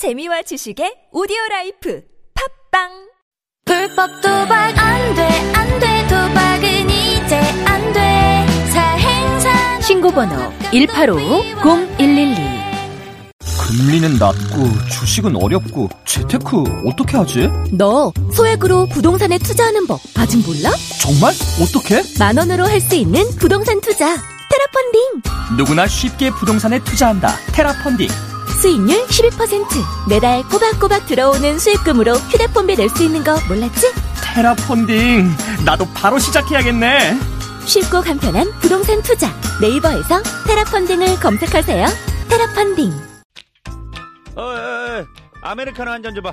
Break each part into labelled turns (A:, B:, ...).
A: 재미와 지식의 오디오 라이프 팟빵
B: 불법 도박 안 돼, 안 돼, 도박은 이제 안 돼. 사행사
C: 신고번호 185-0112
D: 금리는 낮고 주식은 어렵고 재테크 어떻게 하지?
C: 너 소액으로 부동산에 투자하는 법 아직 몰라?
D: 정말? 어떻게?
C: 만 원으로 할 수 있는 부동산 투자 테라펀딩
D: 누구나 쉽게 부동산에 투자한다. 테라펀딩.
C: 수익률 12% 매달 꼬박꼬박 들어오는 수익금으로 휴대폰비 낼 수 있는 거 몰랐지?
D: 테라펀딩. 나도 바로 시작해야겠네.
C: 쉽고 간편한 부동산 투자 네이버에서 테라펀딩을 검색하세요 테라펀딩
E: 어, 어, 어, 아메리카노 한 잔 줘봐.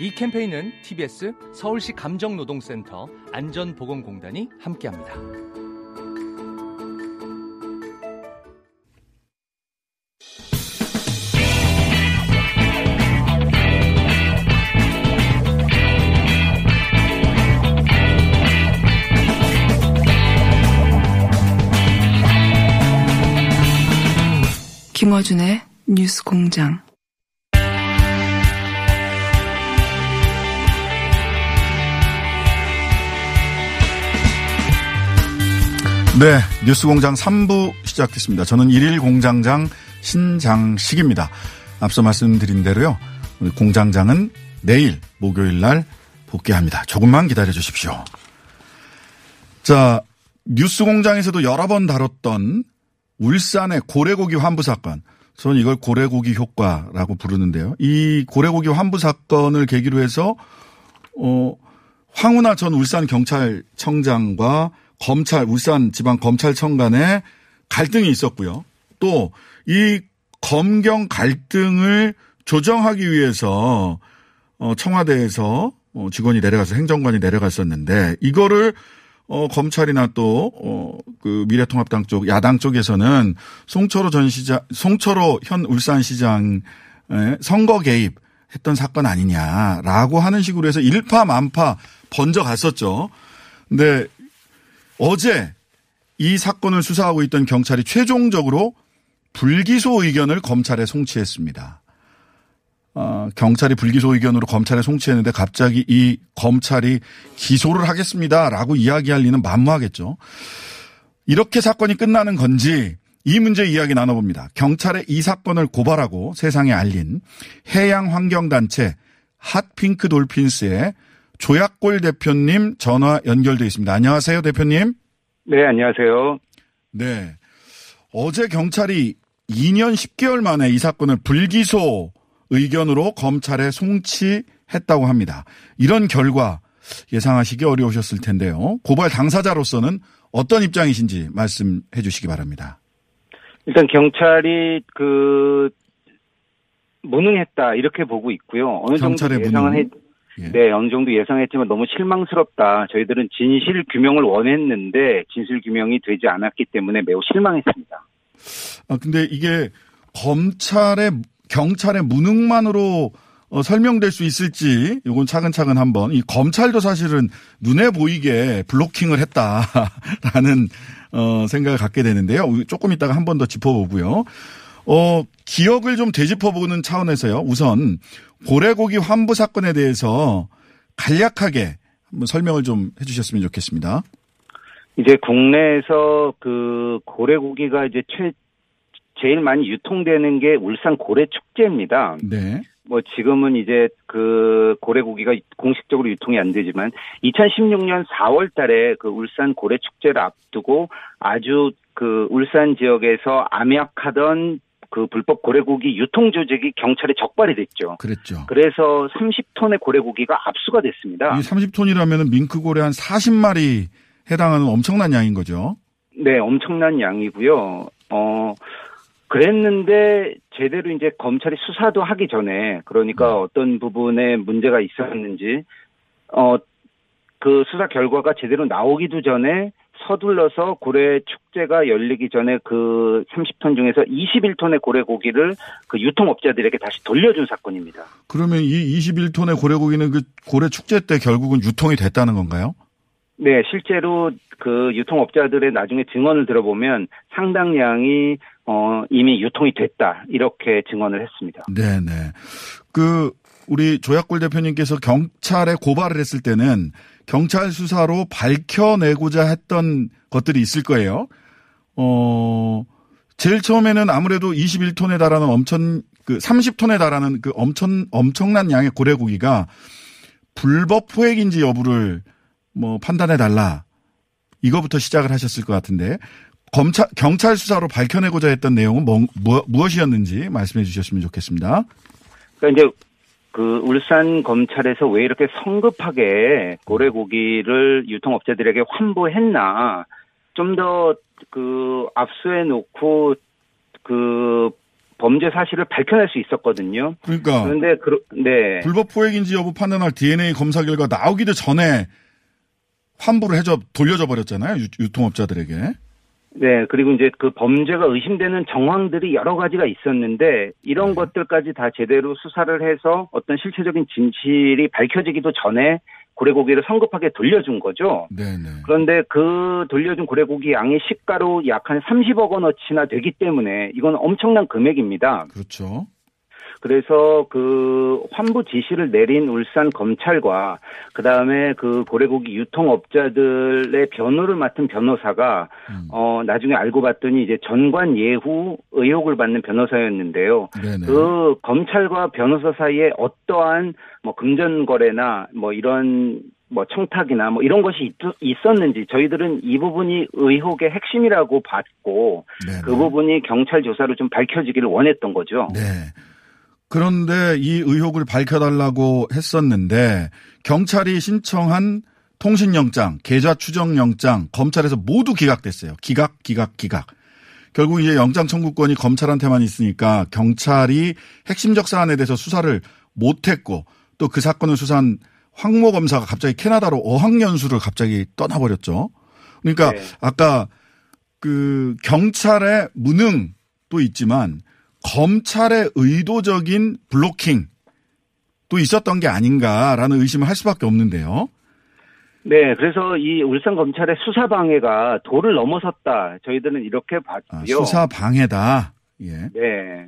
F: 이 캠페인은 TBS 서울시 감정노동센터 안전보건공단이 함께합니다.
G: 김어준의 뉴스 공장.
H: 네, 뉴스 공장 3부 시작했습니다. 저는 1일 공장장 신장식입니다. 앞서 말씀드린 대로요. 우리 공장장은 내일 목요일 날 복귀합니다. 조금만 기다려 주십시오. 자, 뉴스 공장에서도 여러 번 다뤘던 울산의 고래고기 환부 사건. 저는 이걸 고래고기 효과라고 부르는데요. 이 고래고기 환부 사건을 계기로 해서 어 황운하 전 울산 경찰청장과 검찰 울산 지방 검찰청 간에 갈등이 있었고요. 또 이 검경 갈등을 조정하기 위해서 어 청와대에서 어 직원이 내려가서 행정관이 내려갔었는데 이거를 어, 검찰이나 또, 어, 그 미래통합당 쪽, 야당 쪽에서는 송철호 전 시장, 송철호 현 울산시장 선거 개입 했던 사건 아니냐라고 하는 식으로 해서 일파만파 번져 갔었죠. 근데 어제 이 사건을 수사하고 있던 경찰이 최종적으로 불기소 의견을 검찰에 송치했습니다. 어, 경찰이 불기소 의견으로 검찰에 송치했는데 갑자기 이 검찰이 기소를 하겠습니다라고 이야기할 리는 만무하겠죠. 이렇게 사건이 끝나는 건지 이 문제 이야기 나눠봅니다. 경찰에 이 사건을 고발하고 세상에 알린 해양환경단체 핫핑크 돌핀스의 조약골 대표님 전화 연결돼 있습니다. 안녕하세요, 대표님.
I: 네, 안녕하세요.
H: 네. 어제 경찰이 2년 10개월 만에 이 사건을 불기소 의견으로 검찰에 송치했다고 합니다. 이런 결과 예상하시기 어려우셨을 텐데요. 고발 당사자로서는 어떤 입장이신지 말씀해 주시기 바랍니다.
I: 일단 경찰이 그 무능했다 이렇게 보고 있고요. 어느 정도 예상은
H: 무능?
I: 했,
H: 예.
I: 네, 어느 정도 예상했지만 너무 실망스럽다. 저희들은 진실 규명을 원했는데 진실 규명이 되지 않았기 때문에 매우 실망했습니다.
H: 아, 근데 이게 검찰의 경찰의 무능만으로 어, 설명될 수 있을지 이건 차근차근 한번 이 검찰도 사실은 눈에 보이게 블로킹을 했다라는 어, 생각을 갖게 되는데요. 조금 이따가 한 번 더 짚어보고요. 어, 기억을 좀 되짚어보는 차원에서요. 우선 고래고기 환부 사건에 대해서 간략하게 한번 설명을 좀 해주셨으면 좋겠습니다.
I: 이제 국내에서 그 고래고기가 이제 최 제일 많이 유통되는 게 울산 고래 축제입니다.
H: 네.
I: 뭐 지금은 이제 그 고래고기가 공식적으로 유통이 안 되지만 2016년 4월 달에 그 울산 고래 축제를 앞두고 아주 그 울산 지역에서 암약하던 그 불법 고래고기 유통 조직이 경찰에 적발이 됐죠.
H: 그랬죠.
I: 그래서 30톤의 고래고기가 압수가 됐습니다.
H: 이 30톤이라면 밍크고래 한 40마리 해당하는 엄청난 양인 거죠.
I: 네, 엄청난 양이고요. 어, 그랬는데 제대로 이제 검찰이 수사도 하기 전에 그러니까 어떤 부분에 문제가 있었는지 어 그 수사 결과가 제대로 나오기도 전에 서둘러서 고래 축제가 열리기 전에 그 30톤 중에서 21톤의 고래 고기를 그 유통업자들에게 다시 돌려준 사건입니다.
H: 그러면 이 21톤의 고래 고기는 그 고래 축제 때 결국은 유통이 됐다는 건가요?
I: 네, 실제로 그 유통업자들의 나중에 증언을 들어보면 상당량이 어 이미 유통이 됐다 이렇게 증언을 했습니다.
H: 네 네. 그 우리 조약골 대표님께서 경찰에 고발을 했을 때는 경찰 수사로 밝혀내고자 했던 것들이 있을 거예요. 어, 제일 처음에는 아무래도 21톤에 달하는 엄청, 그 30톤에 달하는 그 엄청, 엄청난 양의 고래고기가 불법 포획인지 여부를 뭐 판단해 달라. 이거부터 시작을 하셨을 것 같은데, 검찰, 경찰 수사로 밝혀내고자 했던 내용은 뭐, 무, 무엇이었는지 말씀해 주셨으면 좋겠습니다.
I: 그러니까 이제 그 울산 검찰에서 왜 이렇게 성급하게 고래 고기를 유통업자들에게 환보했나 좀 더 그 압수해 놓고 그 범죄 사실을 밝혀낼 수 있었거든요.
H: 그러니까
I: 그런데 그 네.
H: 불법 포획인지 여부 판단할 DNA 검사 결과 나오기도 전에 환불을 해줘 돌려줘 버렸잖아요 유, 통업자들에게
I: 네, 그리고 이제 그 범죄가 의심되는 정황들이 여러 가지가 있었는데 이런
H: 네.
I: 것들까지 다 제대로 수사를 해서 어떤 실체적인 진실이 밝혀지기도 전에 고래고기를 성급하게 돌려준 거죠.
H: 네네.
I: 그런데 그 돌려준 고래고기 양이 시가로 약 한 30억 원어치나 되기 때문에 이건 엄청난 금액입니다.
H: 그렇죠.
I: 그래서 그 환부 지시를 내린 울산 검찰과 그 다음에 그 고래고기 유통업자들의 변호를 맡은 변호사가
H: 음.
I: 어 나중에 알고 봤더니 이제 전관 예후 의혹을 받는 변호사였는데요.
H: 네네.
I: 그 검찰과 변호사 사이에 어떠한 뭐 금전 거래나 뭐 이런 뭐 청탁이나 뭐 이런 것이 있, 었는지 저희들은 이 부분이 의혹의 핵심이라고 봤고
H: 네네.
I: 그 부분이 경찰 조사로 좀 밝혀지기를 원했던 거죠.
H: 네. 그런데 이 의혹을 밝혀달라고 했었는데 경찰이 신청한 통신영장, 계좌 추정영장 검찰에서 모두 기각됐어요. 기각, 기각, 기각. 결국 이제 영장 청구권이 검찰한테만 있으니까 경찰이 핵심적 사안에 대해서 수사를 못했고 또 그 사건을 수사한 황모 검사가 갑자기 캐나다로 어학연수를 갑자기 떠나버렸죠. 그러니까
I: 네.
H: 아까 그 경찰의 무능도 있지만 검찰의 의도적인 블로킹 도 있었던 게 아닌가라는 의심을 할 수밖에 없는데요.
I: 네, 그래서 이 울산 검찰의 수사 방해가 도를 넘어섰다. 저희들은 이렇게
H: 아,
I: 봤고요.
H: 수사 방해다. 예.
I: 네.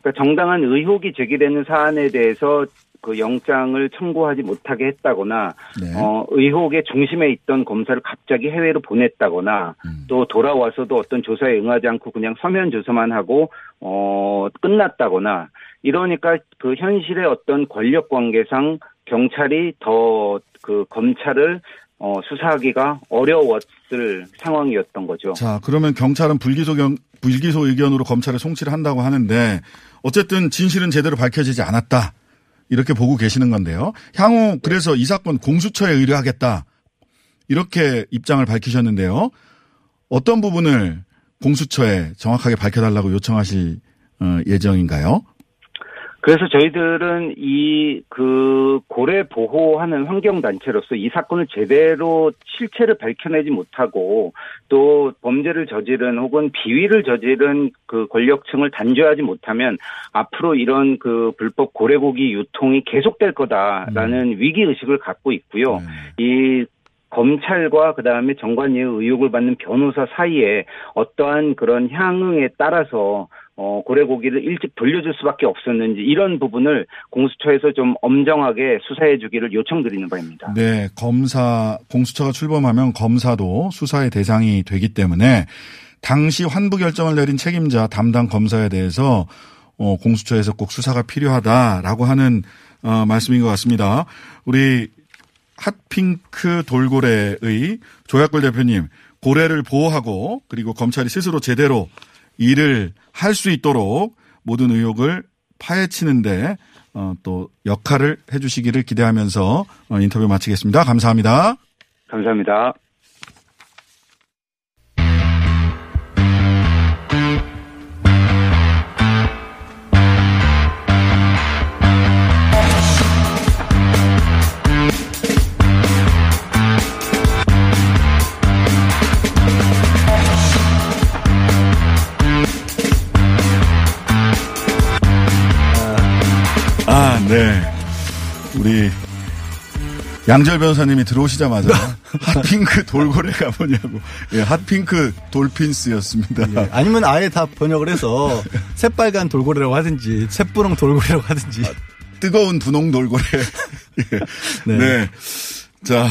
I: 그러니까 정당한 의혹이 제기되는 사안에 대해서 그 영장을 청구하지 못하게 했다거나
H: 네.
I: 어, 의혹의 중심에 있던 검사를 갑자기 해외로 보냈다거나
H: 음.
I: 또 돌아와서도 어떤 조사에 응하지 않고 그냥 서면 조사만 하고 어, 끝났다거나 이러니까 그 현실의 어떤 권력 관계상 경찰이 더 그 검찰을 어, 수사하기가 어려웠을 상황이었던 거죠.
H: 자, 그러면 경찰은 불기소 경, 불기소 의견으로 검찰에 송치를 한다고 하는데 어쨌든 진실은 제대로 밝혀지지 않았다. 이렇게 보고 계시는 건데요. 향후 그래서 이 사건 공수처에 의뢰하겠다. 이렇게 입장을 밝히셨는데요. 어떤 부분을 공수처에 정확하게 밝혀달라고 요청하실 어, 예정인가요?
I: 그래서 저희들은 이 그 고래 보호하는 환경 단체로서 이 사건을 제대로 실체를 밝혀내지 못하고 또 범죄를 저지른 혹은 비위를 저지른 그 권력층을 단죄하지 못하면 앞으로 이런 그 불법 고래고기 유통이 계속될 거다라는 위기 의식을 갖고 있고요.
H: 네.
I: 이 검찰과 그 다음에 정관예우 의혹을 받는 변호사 사이에 어떠한 그런 향응에 따라서 어, 고래 고기를 일찍 돌려줄 수밖에 없었는지 이런 부분을 공수처에서 좀 엄정하게 수사해 주기를 요청드리는 바입니다.
H: 네, 검사 공수처가 출범하면 검사도 수사의 대상이 되기 때문에 당시 환부 결정을 내린 책임자 담당 검사에 대해서 어, 공수처에서 꼭 수사가 필요하다라고 하는 어, 말씀인 것 같습니다. 우리 핫핑크 돌고래의 조약골 대표님 고래를 보호하고 그리고 검찰이 스스로 제대로 일을 할 수 있도록 모든 의혹을 파헤치는데 어, 또 역할을 해주시기를 기대하면서 어, 인터뷰 마치겠습니다. 감사합니다.
I: 감사합니다.
H: 양절 변호사님이 들어오시자마자 핫핑크 돌고래가 뭐냐고. 예, 핫핑크 돌핀스였습니다.
J: 예, 아니면 아예 다 번역을 해서 새빨간 돌고래라고 하든지 새뿌렁 돌고래라고 하든지.
H: 아, 뜨거운 분홍 돌고래. 예. 네. 네. 자,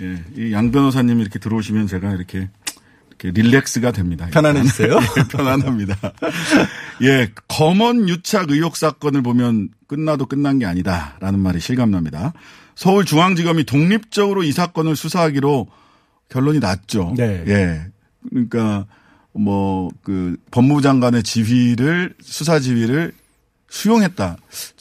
H: 예, 이 양 변호사님이 이렇게 들어오시면 제가 이렇게 이렇게 릴렉스가 됩니다.
J: 편안해지세요?
H: 예, 편안합니다. 예, 검언 유착 의혹 사건을 보면 끝나도 끝난 게 아니다라는 말이 실감납니다. 서울중앙지검이 독립적으로 이 사건을 수사하기로 결론이 났죠.
J: 네.
H: 예. 그러니까 뭐 그 법무부 장관의 지휘를 수사 지휘를 수용했다.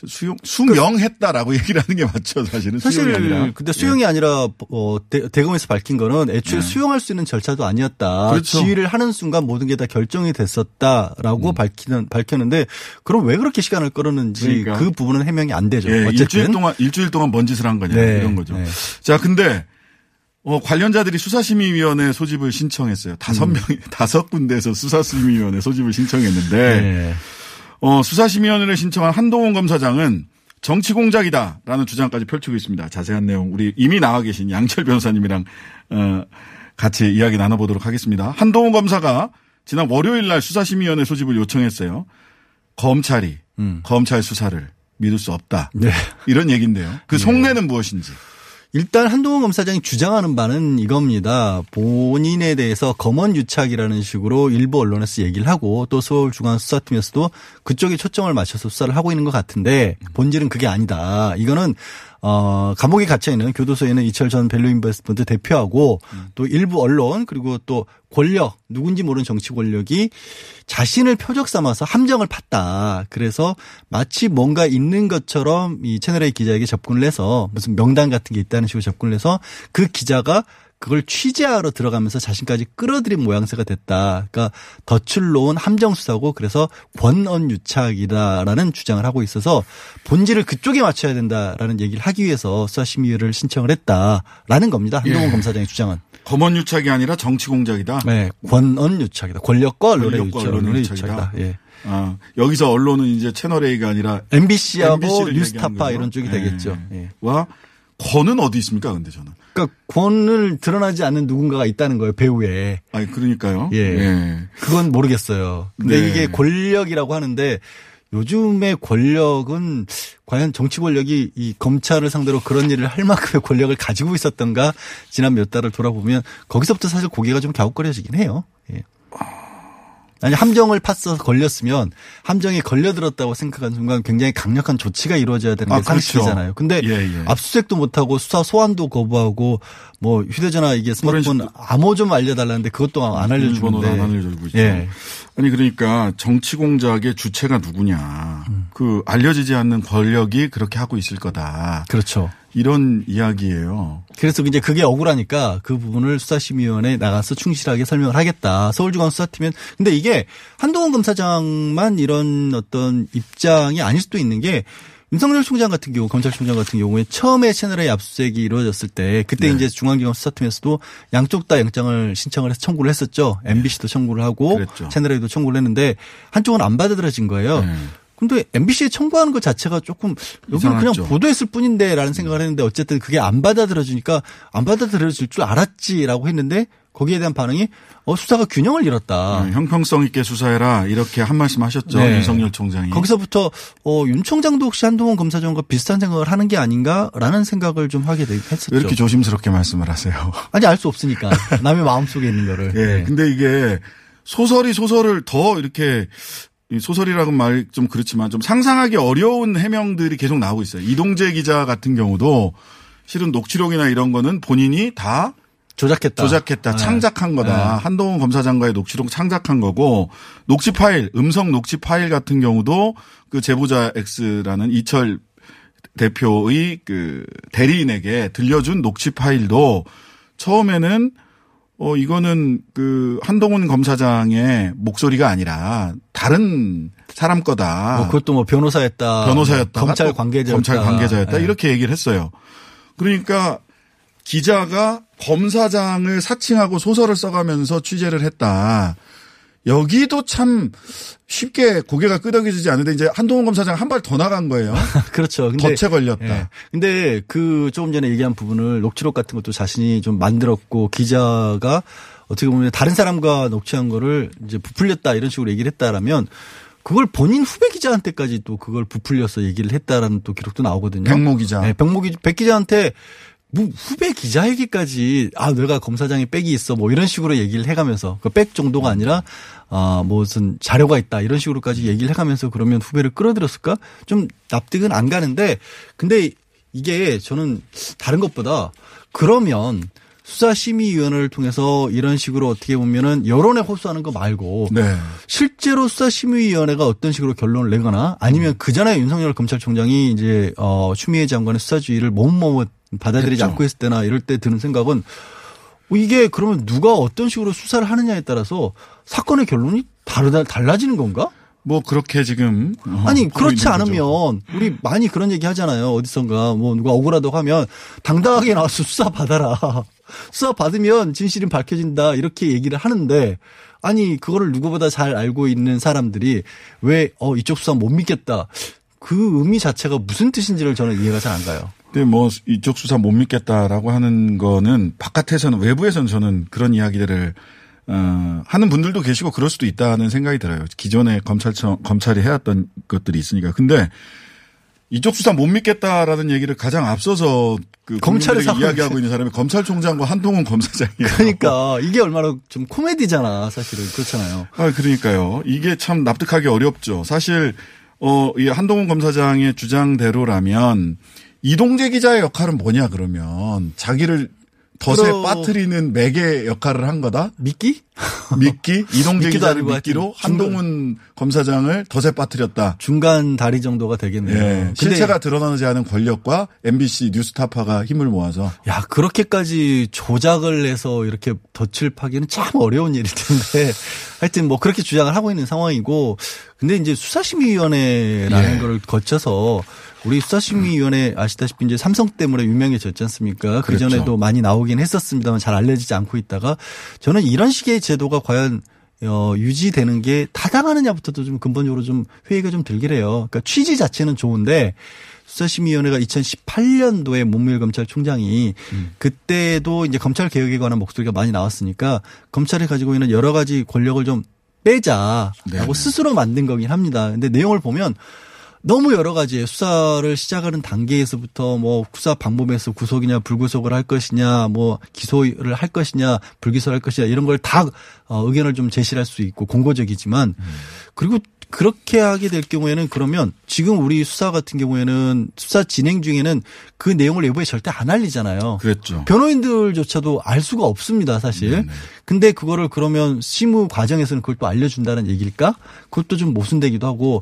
H: 수용 수명했다라고 얘기를 하는 게 맞죠, 사실은.
J: 사실 근데 수용이 예. 아니라 어 대, 검에서 밝힌 거는 애초에 네. 수용할 수 있는 절차도 아니었다. 그렇죠. 지휘를 하는 순간 모든 게 다 결정이 됐었다라고 음. 밝히는 밝혔는데 그럼 왜 그렇게 시간을 끌었는지 그러니까. 그 부분은 해명이 안 되죠.
H: 예, 어쨌든 일주일 동안 일주일 동안 뭔 짓을 한 거냐 네. 이런 거죠. 네. 자, 근데 어, 관련자들이 수사심의위원회 소집을 신청했어요. 다섯 음. 명, 다섯 군데에서 수사심의위원회 소집을 신청했는데, 네. 어, 수사심의위원회를 신청한 한동훈 검사장은 정치 공작이다라는 주장까지 펼치고 있습니다. 자세한 내용 우리 이미 나와 계신 양철 변호사님이랑 어, 같이 이야기 나눠보도록 하겠습니다. 한동훈 검사가 지난 월요일 날 수사심의위원회 소집을 요청했어요. 검찰이 음. 검찰 수사를 믿을 수 없다. 네. 이런 얘기인데요. 그 네. 속내는 네. 무엇인지.
J: 일단 한동훈 검사장이 주장하는 바는 이겁니다. 본인에 대해서 검언 유착이라는 식으로 일부 언론에서 얘기를 하고 또 서울중앙수사팀에서도 그쪽에 초점을 맞춰서 수사를 하고 있는 것 같은데 본질은 그게 아니다. 이거는 어, 감옥에 갇혀 있는 교도소에 있는 이철 전 벨로 인베스트먼트 대표하고 음. 또 일부 언론 그리고 또 권력 누군지 모르는 정치 권력이 자신을 표적 삼아서 함정을 팠다. 그래서 마치 뭔가 있는 것처럼 이 채널A 기자에게 접근을 해서 무슨 명단 같은 게 있다는 식으로 접근을 해서 그 기자가 그걸 취재하러 들어가면서 자신까지 끌어들인 모양새가 됐다. 그러니까 덫을 놓은 함정 수사고 그래서 권언 유착이다라는 주장을 하고 있어서 본질을 그쪽에 맞춰야 된다라는 얘기를 하기 위해서 수사심의를 신청을 했다라는 겁니다. 한동훈 예. 검사장의 주장은.
H: 검언 유착이 아니라 정치 공작이다.
J: 네, 권언 유착이다. 권력과 언론의, 권력과 유착이다. 예.
H: 아, 여기서 언론은 이제 채널 A가 아니라
J: MBC하고 뉴스타파 이런 쪽이 예. 되겠죠. 예.
H: 와 권은 어디 있습니까? 근데 저는.
J: 그러니까 권을 드러나지 않는 누군가가 있다는 거예요 배우에.
H: 아니 그러니까요.
J: 예. 예. 그건 모르겠어요. 근데 네. 이게 권력이라고 하는데 요즘의 권력은 과연 정치 권력이 이 검찰을 상대로 그런 일을 할 만큼의 권력을 가지고 있었던가 지난 몇 달을 돌아보면 거기서부터 사실 고개가 좀 갸웃거려지긴 해요. 예. 아니 함정을 팠어서 걸렸으면 함정에 걸려들었다고 생각하는 순간 굉장히 강력한 조치가 이루어져야 되는 게 아, 그렇죠. 상식이잖아요. 근데 예, 예. 압수수색도 못하고 수사 소환도 거부하고 뭐 휴대전화 이게 스마트폰 암호 좀 알려달라는데 그것도 안 알려주는데
H: 안 알려주고 있죠. 예. 아니 그러니까 정치 공작의 주체가 누구냐 음. 그 알려지지 않는 권력이 그렇게 하고 있을 거다.
J: 그렇죠.
H: 이런 이야기예요.
J: 그래서 이제 그게 억울하니까 그 부분을 수사심의위원회에 나가서 충실하게 설명을 하겠다. 서울중앙 수사팀은 근데 이게 한동훈 검사장만 이런 어떤 입장이 아닐 수도 있는 게 윤석열 총장 같은 경우 검찰총장 같은 경우에 처음에 채널A 압수수색이 이루어졌을 때 그때 네. 이제 중앙지검 수사팀에서도 양쪽 다 영장을 신청을 해서 청구를 했었죠. MBC도 청구를 하고 그랬죠. 채널A도 청구를 했는데 한쪽은 안 받아들여진 거예요. 네. 근데 MBC에 청구하는 것 자체가 조금 여기는 그냥 보도했을 뿐인데라는 생각을 했는데 어쨌든 그게 안 받아들여지니까 안 받아들여질 줄 알았지라고 했는데 거기에 대한 반응이 어 수사가 균형을 잃었다.
H: 네, 형평성 있게 수사해라 이렇게 한 말씀 하셨죠 네. 윤석열 총장이.
J: 거기서부터 어윤 총장도 혹시 한동훈 검사장과 비슷한 생각을 하는 게 아닌가라는 생각을 좀 하게 했었죠.
H: 왜 이렇게 조심스럽게 말씀을 하세요?
J: 아니 알 수 없으니까 남의 마음 속에 있는 거를.
H: 예. 네. 근데 이게 소설이 소설을 더 이렇게 소설이라고 말좀 그렇지만 좀 상상하기 어려운 해명들이 계속 나오고 있어요. 이동재 기자 같은 경우도 실은 녹취록이나 이런 거는 본인이 다
J: 조작했다.
H: 조작했다. 네. 창작한 거다. 네. 한동훈 검사장과의 녹취록 창작한 거고 녹취 파일, 음성 녹취 파일 같은 경우도 그 제보자 X라는 이철 대표의 그 대리인에게 들려준 녹취 파일도 처음에는 어, 이거는 그 한동훈 검사장의 목소리가 아니라 다른 사람 거다.
J: 뭐 그것도 뭐 변호사였다.
H: 변호사였다.
J: 검찰 관계자였다.
H: 검찰 관계자였다. 네. 이렇게 얘기를 했어요. 그러니까 기자가 검사장을 사칭하고 소설을 써가면서 취재를 했다. 여기도 참 쉽게 고개가 끄덕여지지 않는데 이제 한동훈 검사장 한 발 더 나간 거예요.
J: 그렇죠. 근데
H: 덫에 걸렸다.
J: 예. 근데 그 조금 전에 얘기한 부분을 녹취록 같은 것도 자신이 좀 만들었고 기자가 어떻게 보면 다른 사람과 녹취한 거를 이제 부풀렸다 이런 식으로 얘기를 했다라면 그걸 본인 후배 기자한테까지 또 그걸 부풀려서 얘기를 했다라는 또 기록도 나오거든요.
H: 백모 기자.
J: 네, 백모 기, 백 기자한테 뭐 후배 기자에게까지 아 내가 검사장에 백이 있어 뭐 이런 식으로 얘기를 해가면서 그 백 정도가 아니라 아 무슨 자료가 있다 이런 식으로까지 얘기를 해가면서 그러면 후배를 끌어들였을까 좀 납득은 안 가는데 근데 이게 저는 다른 것보다 그러면 수사심의위원회를 통해서 이런 식으로 어떻게 보면은 여론에 호소하는 거 말고
H: 네.
J: 실제로 수사심의위원회가 어떤 식으로 결론을 내거나 아니면 그 전에 윤석열 검찰총장이 이제 어 추미애 장관의 수사주의를 몸몸 받아들이지
H: 그렇죠.
J: 않고 있을 때나 이럴 때 드는 생각은 어, 이게 그러면 누가 어떤 식으로 수사를 하느냐에 따라서 사건의 결론이 다르다 달라지는 건가?
H: 뭐 그렇게 지금 어,
J: 아니 그렇지
H: 있는 거죠.
J: 않으면 우리 많이 그런 얘기 하잖아요. 어디선가 뭐 누가 억울하다고 하면 당당하게 나와서 수사 받아라. 수사 받으면 진실이 밝혀진다 이렇게 얘기를 하는데 아니 그거를 누구보다 잘 알고 있는 사람들이 왜 어 이쪽 수사 못 믿겠다. 그 의미 자체가 무슨 뜻인지를 저는 이해가 잘 안 가요.
H: 근데 뭐 이쪽 수사 못 믿겠다라고 하는 거는 바깥에서는 외부에서는 저는 그런 이야기들을 어, 하는 분들도 계시고 그럴 수도 있다는 생각이 들어요. 기존에 검찰청 검찰이 해왔던 것들이 있으니까. 근데 이쪽 수사 못 믿겠다라는 얘기를 가장 앞서서 그
J: 검찰에
H: 이야기하고 있는 사람이 검찰총장과 한동훈 검사장이에요.
J: 그러니까 이게 얼마나 좀 코미디잖아 사실은 그렇잖아요.
H: 아, 그러니까요. 이게 참 납득하기 어렵죠. 사실, 어, 이 한동훈 검사장의 주장대로라면 이동재 기자의 역할은 뭐냐 그러면 자기를 덫에
J: 그럼-
H: 빠뜨리는 매개 역할을 한 거다?
J: 미끼?
H: 미끼? 이동재 기자를 미끼로 한동훈 검사장을 덫에 빠뜨렸다.
J: 중간 다리 정도가 되겠네요.
H: 예. 실체가 드러나지 않은 권력과 MBC 뉴스타파가 힘을 모아서
J: 야, 그렇게까지 조작을 해서 이렇게 덫을 파기는 참 어려운 일일 텐데. 하여튼 뭐 그렇게 주장을 하고 있는 상황이고. 근데 이제 수사심의위원회라는
H: 예.
J: 거를 거쳐서 우리 수사심의위원회 아시다시피 이제 삼성 때문에 유명해졌지 않습니까? 그
H: 그렇죠.
J: 전에도 많이 나오긴 했었습니다만 잘 알려지지 않고 있다가 저는 이런 식의 제도가 과연 어, 유지되는 게 타당하느냐부터도 좀 근본적으로 좀 회의가 좀 들긴 해요. 그러니까 취지 자체는 좋은데 수사심의위원회가 2018년도에 문무일 검찰총장이 그때도 이제 검찰 개혁에 관한 목소리가 많이 나왔으니까 검찰이 가지고 있는 여러 가지 권력을 좀 빼자라고
H: 네네.
J: 스스로 만든 거긴 합니다. 근데 내용을 보면 너무 여러 가지 수사를 시작하는 단계에서부터 뭐 수사 방법에서 구속이냐 불구속을 할 것이냐 뭐 기소를 할 것이냐 불기소를 할 것이냐 이런 걸다 어, 의견을 좀 제시할 수 있고 공고적이지만 그리고 그렇게 하게 될 경우에는 그러면 지금 우리 수사 같은 경우에는 수사 진행 중에는 그 내용을 외부에 절대 안 알리잖아요.
H: 그랬죠.
J: 변호인들조차도 알 수가 없습니다, 사실.
H: 네네.
J: 근데 그거를 그러면 심의 과정에서는 그걸 또 알려준다는 얘기일까? 그것도 좀 모순되기도 하고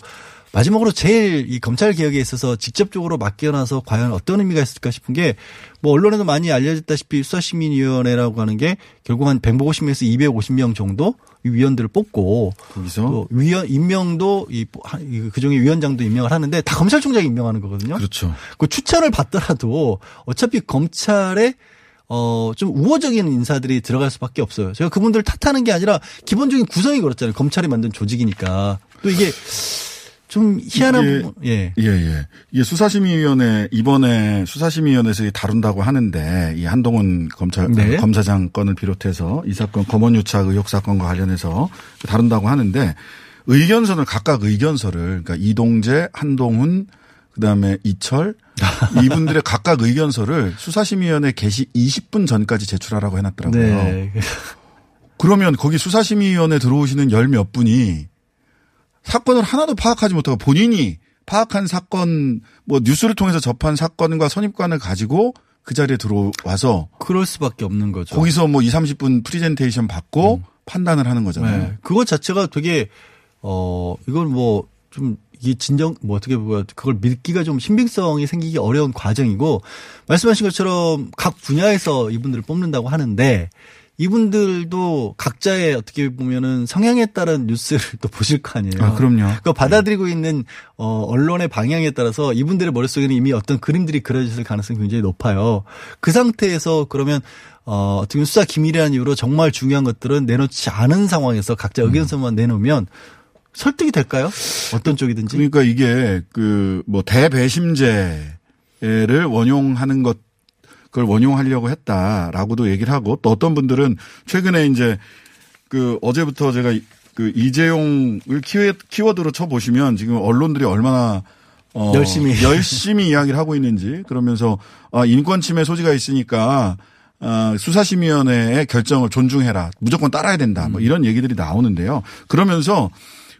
J: 마지막으로 제일 이 검찰 개혁에 있어서 직접적으로 맡겨놔서 과연 어떤 의미가 있을까 싶은 게 뭐 언론에도 많이 알려졌다시피 수사시민위원회라고 하는 게 결국 한 150명에서 250명 정도 이 위원들을 뽑고
H: 거기서
J: 또 위원 임명도 이 그중에 위원장도 임명을 하는데 다 검찰총장이 임명하는 거거든요.
H: 그렇죠.
J: 그 추천을 받더라도 어차피 검찰에 어, 좀 우호적인 인사들이 들어갈 수밖에 없어요. 제가 그분들 탓하는 게 아니라 기본적인 구성이 그렇잖아요. 검찰이 만든 조직이니까. 또 이게 좀 희한한
H: 이게-
J: 부분. 예.
H: 예, 예. 이게 수사심의위원회 이번에 수사심의위원회에서 다룬다고 하는데 이 한동훈 검찰
J: 네.
H: 검사장 건을 비롯해서 이 사건 검언유착 의혹 사건과 관련해서 다룬다고 하는데 의견서를 각각 의견서를 그러니까 이동재, 한동훈 그다음에 이철 이분들의 각각 의견서를 수사심의위원회 개시 20분 전까지 제출하라고 해놨더라고요.
J: 네.
H: 그러면 거기 수사심의위원회 들어오시는 열 몇 분이 사건을 하나도 파악하지 못하고 본인이 파악한 사건 뭐 뉴스를 통해서 접한 사건과 선입관을 가지고 그 자리에 들어와서
J: 그럴 수밖에 없는 거죠.
H: 거기서 뭐 2, 30분 프리젠테이션 받고 판단을 하는 거잖아요.
J: 네. 그것 자체가 되게 어 이걸 뭐좀 이게 진정 뭐 어떻게 보면 그걸 믿기가 좀 신빙성이 생기기 어려운 과정이고 말씀하신 것처럼 각 분야에서 이분들을 뽑는다고 하는데 이분들도 각자의 어떻게 보면은 성향에 따른 뉴스를 또 보실 거 아니에요.
H: 아, 그럼요.
J: 그 받아들이고 있는 어 언론의 방향에 따라서 이분들의 머릿속에는 이미 어떤 그림들이 그려졌을 가능성이 굉장히 높아요. 그 상태에서 그러면 어 어떻게 보면 수사 기밀이라는 이유로 정말 중요한 것들은 내놓지 않은 상황에서 각자 의견서만 내놓으면 설득이 될까요? 어떤 쪽이든지.
H: 그러니까 이게 그 뭐 대배심제 를 원용하는 것 그걸 원용하려고 했다라고도 얘기를 하고 또 어떤 분들은 최근에 이제 그 어제부터 제가 이- 그 이재용을 키워, 키워드로 쳐보시면 지금 언론들이 얼마나 어
J: 열심히.
H: 열심히 이야기를 하고 있는지 그러면서 아 인권 침해 소지가 있으니까 아, 수사심의위원회의 결정을 존중해라. 무조건 따라야 된다. 뭐 이런 얘기들이 나오는데요. 그러면서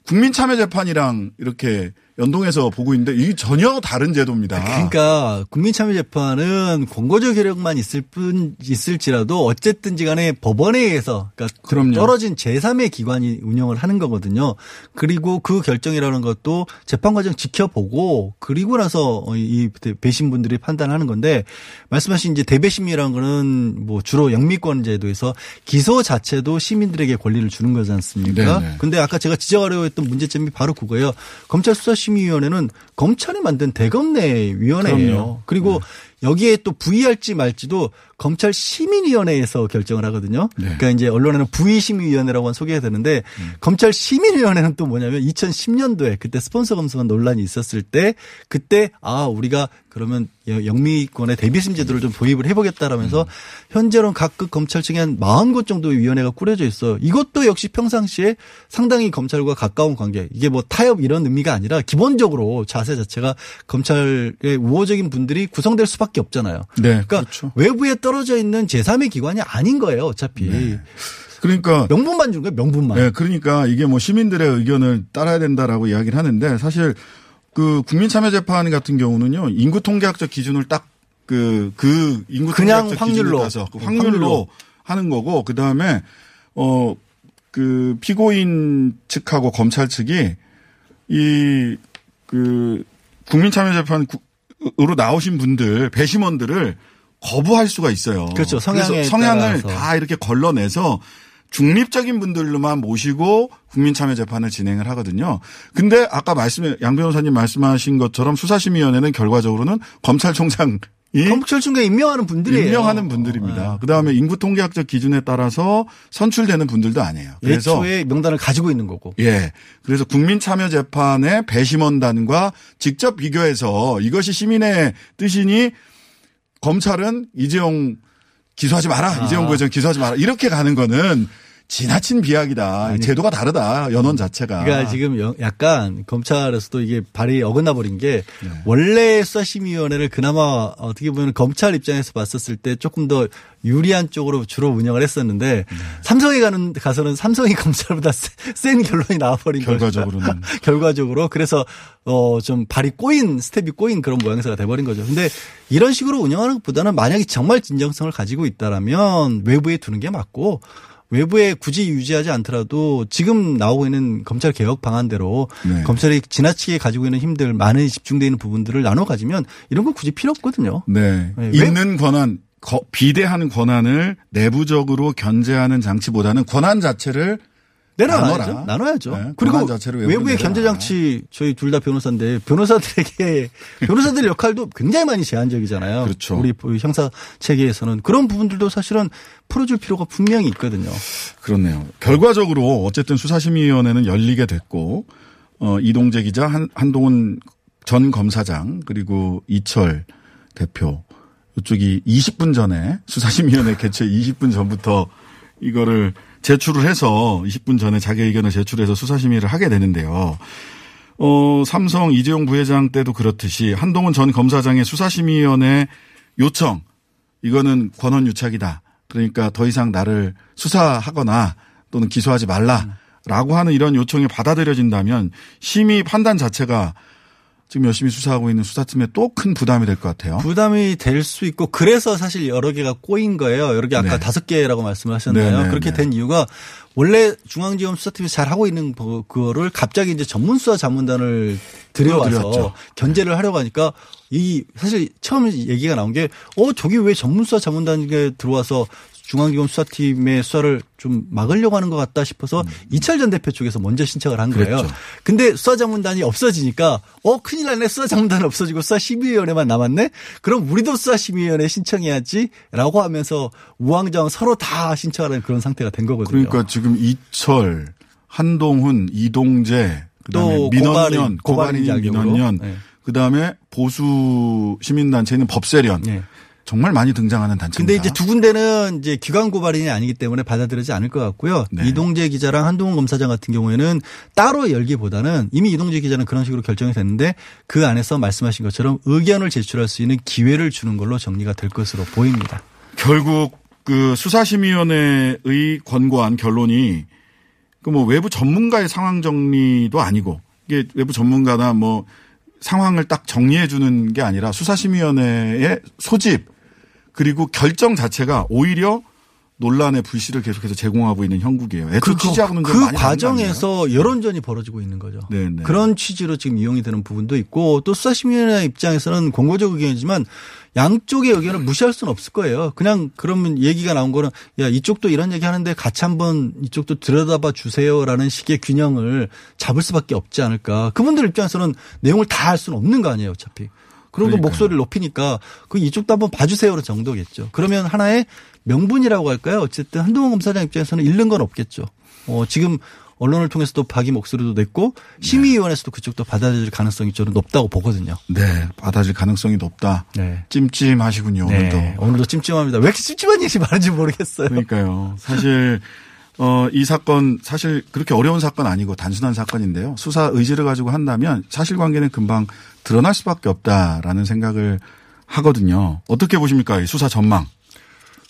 H: 국민참여재판이랑 이렇게 연동해서 보고 있는데 이게 전혀 다른 제도입니다.
J: 그러니까 국민참여재판은 권고적 효력만 있을 뿐 있을지라도 어쨌든지 간에 법원에 의해서 그러니까
H: 그럼요.
J: 떨어진 제3의 기관이 운영을 하는 거거든요. 그리고 그 결정이라는 것도 재판 과정 지켜보고 그리고 나서 이 배신분들이 판단하는 건데 말씀하신 이제 대배심이라는 거는 뭐 주로 영미권 제도에서 기소 자체도 시민들에게 권리를 주는 거지 않습니까?
H: 네네.
J: 근데 아까 제가 지적하려고 했던 문제점이 바로 그거예요. 검찰 수사 심의위원회는 검찰이 만든 대검내 위원회예요. 그리고 여기에 또 부의할지 말지도 검찰 시민위원회에서 결정을 하거든요.
H: 네.
J: 그러니까 이제 언론에는 부의심의위원회라고 소개가 되는데 검찰 시민위원회는 또 뭐냐면 2010년도에 그때 스폰서 검수관 논란이 있었을 때 그때 아 우리가 그러면 영미권의 대비심 제도를 좀 도입을 해보겠다라면서 현재로는 각급 검찰청에 한 40곳 정도의 위원회가 꾸려져 있어요. 이것도 역시 평상시에 상당히 검찰과 가까운 관계 이게 뭐 타협 이런 의미가 아니라 기본적으로 자세 자체가 검찰의 우호적인 분들이 구성될 수밖에 없잖아요.
H: 네.
J: 그러니까
H: 그렇죠.
J: 외부에 떨어져 있는 제3의 기관이 아닌 거예요, 어차피.
H: 그러니까
J: 명분만 준 거예요, 명분만.
H: 네, 그러니까 이게 뭐 시민들의 의견을 따라야 된다라고 이야기를 하는데 사실 그 국민참여재판 같은 경우는요 인구 통계학적 기준을 딱 그그 인구
J: 그냥
H: 통계학적
J: 확률로.
H: 따서 그 확률로,
J: 확률로.
H: 하는 거고 그 다음에 어 그 피고인 측하고 검찰 측이 이 그 국민참여재판으로 나오신 분들 배심원들을 거부할 수가 있어요.
J: 그렇죠. 성향에
H: 성향을
J: 따라서.
H: 다 이렇게 걸러내서 중립적인 분들로만 모시고 국민참여 재판을 진행을 하거든요. 근데 아까 말씀 양 변호사님 말씀하신 것처럼 수사심의위원회는 결과적으로는 검찰총장이
J: 검찰총장 임명하는 분들이에요.
H: 임명하는 분들입니다. 그다음에 인구 통계학적 기준에 따라서 선출되는 분들도 아니에요. 그래서
J: 예초에 명단을 가지고 있는 거고.
H: 예. 그래서 국민참여재판의 배심원단과 직접 비교해서 이것이 시민의 뜻이니 검찰은 이재용 기소하지 마라.
J: 아.
H: 이재용 부회장 기소하지 마라. 이렇게 가는 거는 지나친 비약이다. 제도가 다르다. 연원 자체가.
J: 그러니까 지금 영- 약간 검찰에서도 이게 발이 어긋나 버린 게
H: 네.
J: 원래 수사심의위원회를 그나마 어떻게 보면 검찰 입장에서 봤었을 때 조금 더 유리한 쪽으로 주로 운영을 했었는데
H: 네.
J: 삼성에 가는 가서는 삼성이 검찰보다 센- 센 결론이 나와버린 거죠.
H: 결과적으로는.
J: 결과적으로 그래서 어좀 발이 꼬인 스텝이 꼬인 그런 모양새가 돼버린 거죠. 근데 이런 식으로 운영하는 것보다는 만약에 정말 진정성을 가지고 있다라면 외부에 두는 게 맞고 외부에 굳이 유지하지 않더라도 지금 나오고 있는 검찰 개혁 방안대로
H: 네.
J: 검찰이 지나치게 가지고 있는 힘들 많은 집중되어 있는 부분들을 나눠 가지면 이런 거 굳이 필요 없거든요.
H: 네.
J: 네, 왜-
H: 있는 권한, 거- 비대하는 권한을 내부적으로 견제하는 장치보다는 권한 자체를
J: 내려놔야죠.
H: 나눠라.
J: 나눠야죠.
H: 네,
J: 그리고 외부의
H: 내려놔라.
J: 견제 장치 저희 둘 다 변호사인데 변호사들에게 변호사들 역할도 굉장히 많이 제한적이잖아요.
H: 그렇죠.
J: 우리 형사 체계에서는 그런 부분들도 사실은 풀어줄 필요가 분명히 있거든요.
H: 그렇네요. 결과적으로 어쨌든 수사심의위원회는 열리게 됐고 어 이동재 기자, 한, 한동훈 전 검사장 그리고 이철 대표 이쪽이 20분 전에 수사심의위원회 개최 20분 전부터 이거를 제출을 해서 20분 전에 자기 의견을 제출해서 수사심의를 하게 되는데요. 어, 삼성 이재용 부회장 때도 그렇듯이 한동훈 전 검사장의 수사심의위원회 요청 이거는 권한 유착이다. 그러니까 더 이상 나를 수사하거나 또는 기소하지 말라라고 하는 이런 요청이 받아들여진다면 심의 판단 자체가 지금 열심히 수사하고 있는 수사팀에 또 큰 부담이 될 것 같아요.
J: 부담이 될 수 있고 그래서 사실 여러 개가 꼬인 거예요. 여러 개 아까
H: 네.
J: 다섯 개라고 말씀을 하셨나요?
H: 네, 네,
J: 그렇게
H: 네.
J: 된 이유가 원래 중앙지검 수사팀이 잘 하고 있는 거- 그거를 갑자기 이제 전문 수사 자문단을 들여와서. 견제를 하려고 하니까 이 사실 처음 얘기가 나온 게 어 저기 왜 전문 수사 자문단에 들어와서 중앙지검 수사팀의 수사를 좀 막으려고 하는 것 같다 싶어서 이철 전 대표 쪽에서 먼저 신청을 한 거예요.
H: 음. 그랬죠.
J: 근데 수사자문단이 없어지니까 어 큰일 났네 수사자문단이 없어지고 수사심의위원회만 남았네. 그럼 우리도 수사심의위원회 신청해야지라고 하면서 우왕좌왕 서로 다 신청하는 그런 상태가 된 거거든요.
H: 그러니까 지금 이철, 한동훈, 이동재, 그다음에
J: 또
H: 민원연,
J: 고발인, 고발인
H: 고발인
J: 자격으로.
H: 민원연,
J: 네.
H: 그다음에 보수 시민단체는 법세련.
J: 네.
H: 정말 많이 등장하는 단체입니다.
J: 근데 이제 두 군데는 이제 기관 고발인이 아니기 때문에 받아들이지 않을 것 같고요.
H: 네.
J: 이동재 기자랑 한동훈 검사장 같은 경우에는 따로 열기보다는 이미 이동재 기자는 그런 식으로 결정이 됐는데 그 안에서 말씀하신 것처럼 의견을 제출할 수 있는 기회를 주는 걸로 정리가 될 것으로 보입니다.
H: 결국 그 수사심의위원회의 권고한 결론이 그 뭐 외부 전문가의 상황 정리도 아니고 이게 외부 전문가나 뭐 상황을 딱 정리해 주는 게 아니라 수사심의위원회의 소집 그리고 결정 자체가 오히려 논란의 불씨를 계속해서 제공하고 있는 형국이에요. 애초 취지하고는
J: 좀그 과정에서 여론전이 벌어지고 있는 거죠.
H: 아니에요? 네, 네.
J: 그런 취지로 지금 이용이 되는 부분도 있고 또 수사심의위원회 입장에서는 공고적 의견이지만 양쪽의 의견을 무시할 수는 없을 거예요. 그냥 그러면 얘기가 나온 거는 야 이쪽도 이런 얘기 하는데 같이 한번 이쪽도 들여다봐 주세요라는 식의 균형을 잡을 수밖에 없지 않을까. 그분들 입장에서는 내용을 다알 수는 없는 거 아니에요, 어차피. 그런 거. 목소리를 높이니까 그 이쪽도 한번 봐주세요 정도겠죠. 그러면 하나의 명분이라고 할까요? 어쨌든 한동훈 검사장 입장에서는 잃는 건 없겠죠. 어, 지금 언론을 통해서도 박이 목소리도 냈고 심의위원회에서도 그쪽도 받아들일 가능성이 저는 높다고 보거든요.
H: 네, 받아줄 가능성이 높다.
J: 네.
H: 찜찜하시군요, 오늘도.
J: 네, 오늘도 찜찜합니다. 왜 이렇게 찜찜한 얘기 많은지 모르겠어요.
H: 그러니까요. 사실 어, 이 사건 사실 그렇게 어려운 사건 아니고 단순한 사건인데요. 수사 의지를 가지고 한다면 사실관계는 금방 드러날 수밖에 없다라는 생각을 하거든요. 어떻게 보십니까? 이 수사 전망.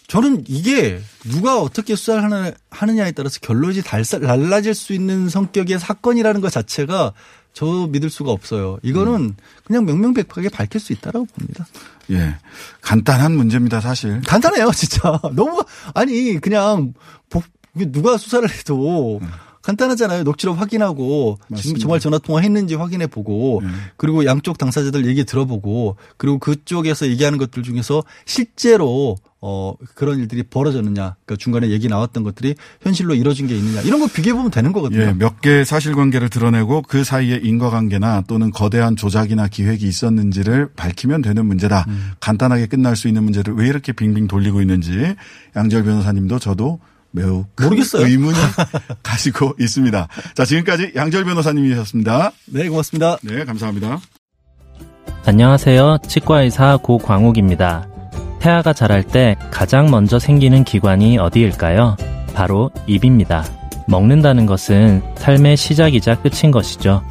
J: 저는 이게 누가 어떻게 수사를 하느- 하느냐에 따라서 결론이 달라질 수 있는 성격의 사건이라는 것 자체가 저 믿을 수가 없어요. 이거는 그냥 명명백백하게 밝힐 수 있다라고 봅니다.
H: 예. 간단한 문제입니다, 사실.
J: 간단해요, 진짜. 너무 아니 그냥 복- 누가 수사를 해도 간단하잖아요. 녹취록 확인하고
H: 맞습니다.
J: 정말 전화 통화했는지 확인해 보고
H: 네.
J: 그리고 양쪽 당사자들 얘기 들어보고 그리고 그쪽에서 얘기하는 것들 중에서 실제로 어 그런 일들이 벌어졌느냐, 그러니까 중간에 얘기 나왔던 것들이 현실로 이루어진 게 있느냐 이런 거 비교해 보면 되는 거거든요.
H: 예, 몇 개의 사실관계를 드러내고 그 사이에 인과관계나 또는 거대한 조작이나 기획이 있었는지를 밝히면 되는 문제다.
J: 음. 간단하게
H: 간단하게 끝날 수 있는 문제를 왜 이렇게 빙빙 돌리고 있는지 양절 변호사님도 저도 매우 큰
J: 모르겠어요.
H: 의문을 가지고 있습니다. 자, 지금까지 양절 변호사님이셨습니다.
J: 네, 고맙습니다.
H: 네, 감사합니다.
K: 안녕하세요. 치과의사 고광욱입니다. 태아가 자랄 때 가장 먼저 생기는 기관이 어디일까요? 바로 입입니다. 먹는다는 것은 삶의 시작이자 끝인 것이죠.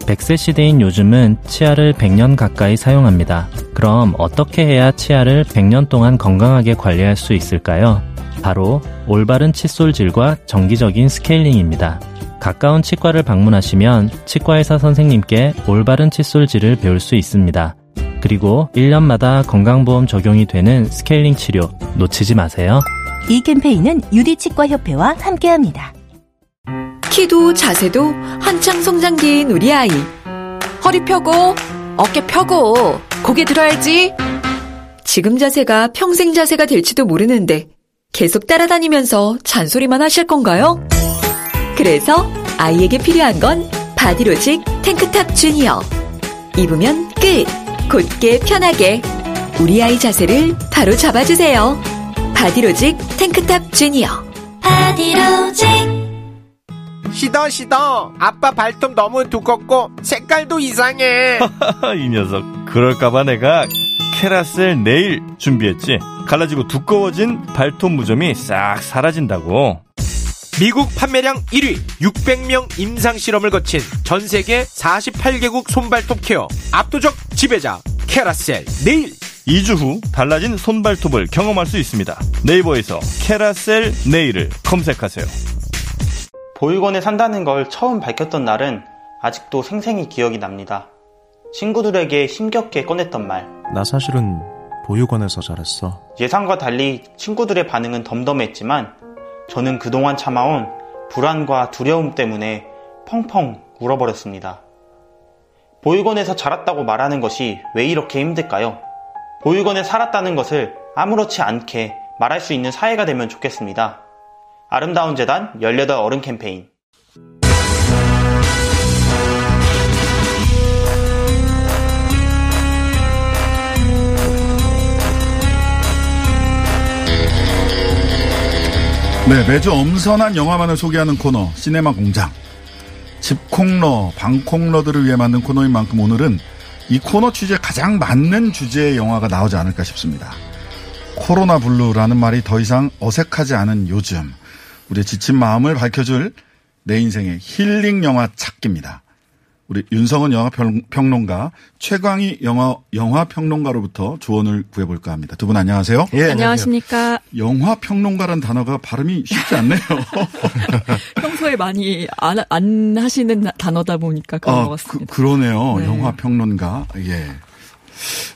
K: 100세 시대인 요즘은 치아를 100년 가까이 사용합니다. 그럼 어떻게 해야 치아를 100년 동안 건강하게 관리할 수 있을까요? 바로 올바른 칫솔질과 정기적인 스케일링입니다. 가까운 치과를 방문하시면 치과의사 선생님께 올바른 칫솔질을 배울 수 있습니다. 그리고 1년마다 건강보험 적용이 되는 스케일링 치료 놓치지 마세요.
C: 이 캠페인은 유디치과협회와 함께합니다.
A: 키도 자세도 한창 성장기인 우리 아이. 허리 펴고, 어깨 펴고, 고개 들어야지. 지금 자세가 평생 자세가 될지도 모르는데 계속 따라다니면서 잔소리만 하실 건가요? 그래서 아이에게 필요한 건 바디로직 탱크탑 주니어. 입으면 끝. 곧게 편하게. 우리 아이 자세를 바로 잡아주세요. 바디로직 탱크탑 주니어.
B: 바디로직
L: 시더 시더 아빠 발톱 너무 두껍고 색깔도 이상해
E: 이 녀석. 그럴까봐 내가 케라셀 네일 준비했지. 갈라지고 두꺼워진 발톱 무좀이 싹 사라진다고.
L: 미국 판매량 1위 600명 임상 실험을 거친 전 세계 48개국 손발톱 케어 압도적 지배자 캐라셀 네일
E: 2주 후 달라진 손발톱을 경험할 수 있습니다. 네이버에서 캐라셀 네일을 검색하세요.
M: 보육원에 산다는 걸 처음 밝혔던 날은 아직도 생생히 기억이 납니다. 친구들에게 힘겹게 꺼냈던 말.
N: 나 사실은 보육원에서 자랐어.
M: 예상과 달리 친구들의 반응은 덤덤했지만 저는 그동안 참아온 불안과 두려움 때문에 펑펑 울어버렸습니다. 보육원에서 자랐다고 말하는 것이 왜 이렇게 힘들까요? 보육원에 살았다는 것을 아무렇지 않게 말할 수 있는 사회가 되면 좋겠습니다. 아름다운 재단 18 어른 캠페인
H: 네, 매주 엄선한 영화만을 소개하는 코너 시네마 공장. 집콕러, 방콕러들을 위해 만든 코너인 만큼 오늘은 이 코너 취지에 가장 맞는 주제의 영화가 나오지 않을까 싶습니다. 코로나 블루라는 말이 더 이상 어색하지 않은 요즘 우리의 지친 마음을 밝혀줄 내 인생의 힐링 영화 찾기입니다. 우리 윤성은 영화 평론가, 최광희 영화 영화 평론가로부터 조언을 구해볼까 합니다. 두 분 안녕하세요.
O: 예, 안녕하십니까.
H: 영화 평론가란 단어가 발음이 쉽지 않네요.
O: 평소에 많이 안, 안 하시는 단어다 보니까 그런
H: 아,
O: 것 같습니다.
H: 그, 러네요
O: 네.
H: 영화 평론가. 예.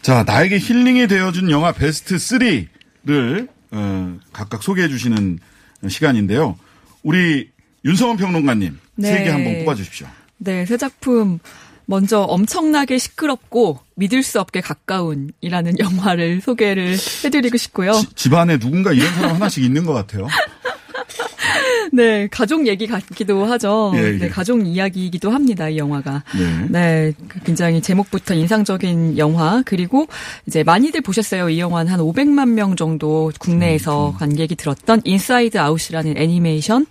H: 자, 나에게 힐링이 되어준 영화 베스트 3를 어, 각각 소개해 주시는 시간인데요. 우리 윤성원 평론가님 세개
O: 네.
H: 한번 뽑아 주십시오.
O: 네, 새 작품 먼저 엄청나게 시끄럽고 믿을 수 없게 가까운이라는 영화를 소개를 해드리고 싶고요.
H: 집안에 누군가 이런 사람 하나씩 있는 것 같아요.
O: 네, 가족 얘기 같기도 하죠.
H: 예, 예.
O: 네, 가족 이야기이기도 합니다, 이 영화가.
H: 네.
O: 네, 굉장히 제목부터 인상적인 영화. 그리고 이제 많이들 보셨어요. 이 영화는 한 500만 명 정도 국내에서
H: 음,
O: 관객이 들었던 인사이드 아웃이라는 애니메이션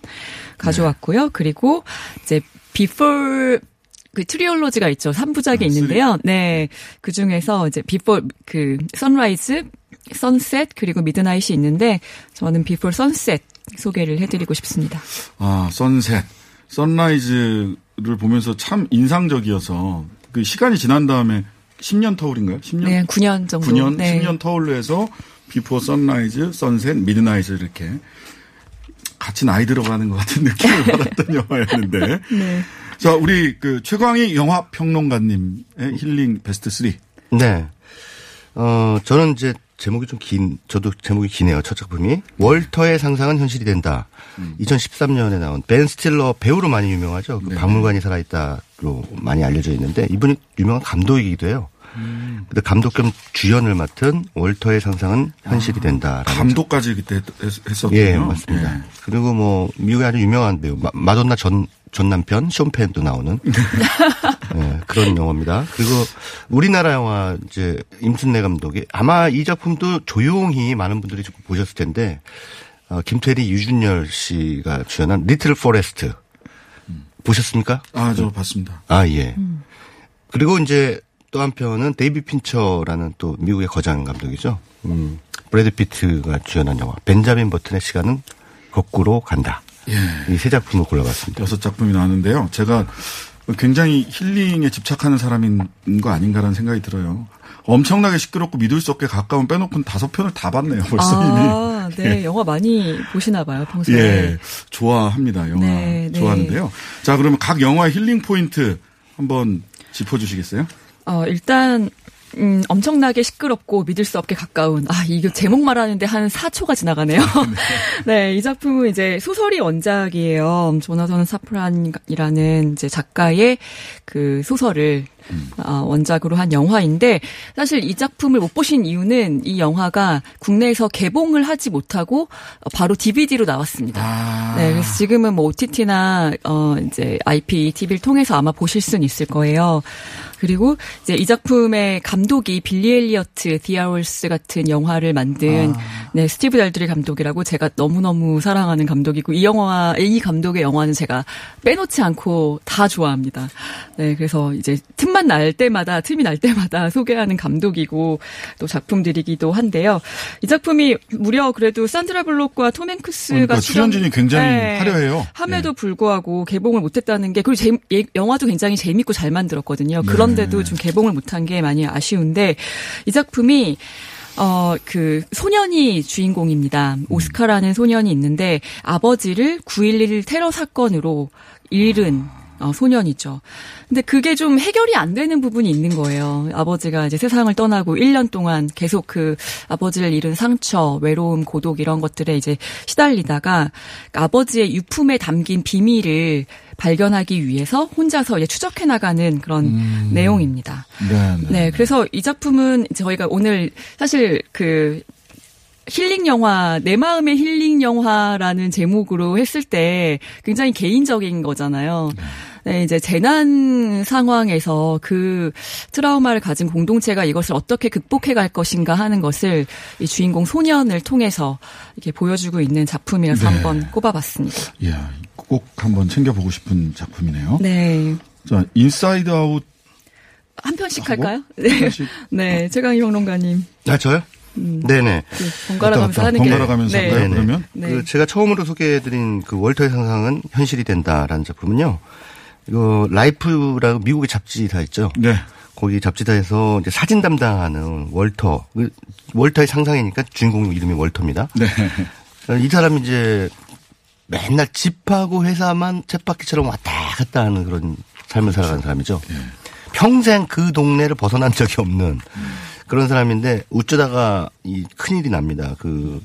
O: 가져왔고요. 그리고 이제 비포 그 trilogy가 있죠. 3부작이 있는데요. 네. 그 중에서 이제 비포 그 선라이즈, 선셋 그리고 미드나잇이 있는데 저는 비포 선셋 소개를 해 드리고 싶습니다.
H: 아, 선셋, 선라이즈를 보면서 참 인상적이어서 그 시간이 지난 다음에 10년 터울인가요? 10년?
O: 네, 9년 정도.
H: 9년,
O: 네.
H: 10년 터울로 해서 비포 선라이즈, 선셋, 미드나잇을 이렇게 같이 나이 들어가는 것 같은 느낌을 받았던 영화였는데.
O: 네.
H: 자, 우리 그 최광희 영화 평론가님의 힐링 베스트 3.
P: 네. 어, 저는 이제 제목이 좀 긴, 저도 제목이 기네요. 첫 작품이. 월터의 상상은 현실이 된다. 2013년에 나온 벤 스틸러 배우로 많이 유명하죠. 그 박물관이 살아있다로 많이 알려져 있는데 이분이 유명한 감독이기도 해요. 근데 감독 겸 주연을 맡은 월터의 상상은 현실이 된다.
H: 감독까지 그때 했- 했었군요.
P: 예, 맞습니다. 그리고 뭐 미국의 아주 유명한 배우 마- 마돈나 전, 전 남편 숀 펜도 나오는 예, 그런 영화입니다. 그리고 우리나라 영화 이제 임순례 감독이 아마 이 작품도 조용히 많은 분들이 좀 보셨을 텐데 어, 김태리 류준열 씨가 주연한 리틀 포레스트 보셨습니까?
H: 아, 저 봤습니다.
P: 아, 예. 그리고 이제 또 한편은 데이빗 핀처라는 또 미국의 거장 감독이죠. 음, 브래드 피트가 주연한 영화 벤자민 버튼의 시간은 거꾸로 간다.
H: 예.
P: 이세 작품을 골라봤습니다.
H: 여섯 작품이 나왔는데요. 제가 굉장히 힐링에 집착하는 사람인 거 아닌가라는 생각이 들어요. 엄청나게 시끄럽고 믿을 수 없게 가까운 빼놓고는 다섯 편을 다 봤네요. 벌써
O: 아,
H: 이미.
O: 네.
H: 예.
O: 영화 많이 보시나 봐요, 평소에.
H: 예, 좋아합니다. 영화
O: 네, 네.
H: 좋아하는데요. 자, 그러면 각 영화의 힐링 포인트 한번 짚어주시겠어요?
O: 어, 일단, 음, 엄청나게 시끄럽고 믿을 수 없게 가까운. 아, 이거 제목 말하는데 한 4초가 지나가네요. 네, 이 작품은 이제 소설이 원작이에요. 조나선 사프란이라는 이제 작가의 그 소설을 어, 원작으로 한 영화인데 사실 이 작품을 못 보신 이유는 이 영화가 국내에서 개봉을 하지 못하고 어, 바로 DVD로 나왔습니다. 네, 그래서 지금은 뭐 OTT나 어 이제 IPTV를 통해서 아마 보실 수는 있을 거예요. 그리고 이제 이 작품의 감독이 빌리 엘리어트, 디 아워스 같은 영화를 만든 네 스티븐 달드리 감독이라고 제가 너무 너무 사랑하는 감독이고 이 영화 이 감독의 영화는 제가 빼놓지 않고 다 좋아합니다. 네 그래서 이제 틈만 날 때마다 틈이 날 때마다 소개하는 감독이고 또 작품들이기도 한데요. 이 작품이 무려 그래도 산드라 블록과 톰 행크스가
H: 그러니까
O: 출연-
H: 출연진이 굉장히
O: 네.
H: 화려해요.
O: 함에도 불구하고 개봉을 못했다는 게 그리고 재, 예, 영화도 굉장히 재밌고 잘 만들었거든요. 그런데도 좀 개봉을 못한 게 많이 아쉬운데 이 작품이 어, 그, 소년이 주인공입니다. 오스카라는 소년이 있는데, 아버지를 9.11 테러 사건으로 잃은, 어, 소년이죠. 근데 그게 좀 해결이 안 되는 부분이 있는 거예요. 아버지가 이제 세상을 떠나고 1년 동안 계속 그 아버지를 잃은 상처, 외로움, 고독 이런 것들에 이제 시달리다가 아버지의 유품에 담긴 비밀을 발견하기 위해서 혼자서 이제 추적해 나가는 그런 내용입니다.
H: 네, 네.
O: 네, 그래서 이 작품은 저희가 오늘 사실 그 힐링 영화, 내 마음의 힐링 영화라는 제목으로 했을 때 굉장히 개인적인 거잖아요. 네, 이제 재난 상황에서 그 트라우마를 가진 공동체가 이것을 어떻게 극복해 갈 것인가 하는 것을 이 주인공 소년을 통해서 이렇게 보여주고 있는 작품이라서
H: 네.
O: 한번 꼽아봤습니다.
H: 예, 꼭 한번 챙겨보고 싶은 작품이네요.
O: 네.
H: 자, 인사이드 아웃
O: 한 편씩
H: 하고?
O: 할까요?
H: 한
O: 네.
H: 편씩?
O: 네. 최광희 평론가님.
P: 아, 저요?
O: 음.
P: 네네.
O: 그 번갈아 가면서 하는 게.
H: 번갈아 가면서
O: 네.
H: 할까요, 그러면?
O: 네.
P: 그 제가 처음으로 소개해드린 그 월터의 상상은 현실이 된다라는 작품은요. 이거 라이프라고 미국의 잡지사 있죠.
H: 네.
P: 거기 잡지사에서 이제 사진 담당하는 월터. 그 월터의 상상이니까 주인공 이름이 월터입니다.
H: 네.
P: 이 사람이 이제 맨날 집하고 회사만 쳇바퀴처럼 왔다 갔다 하는 그런 삶을 살아가는 사람이죠. 평생 그 동네를 벗어난 적이 없는 그런 사람인데 어쩌다가 이 큰일이 납니다. 그이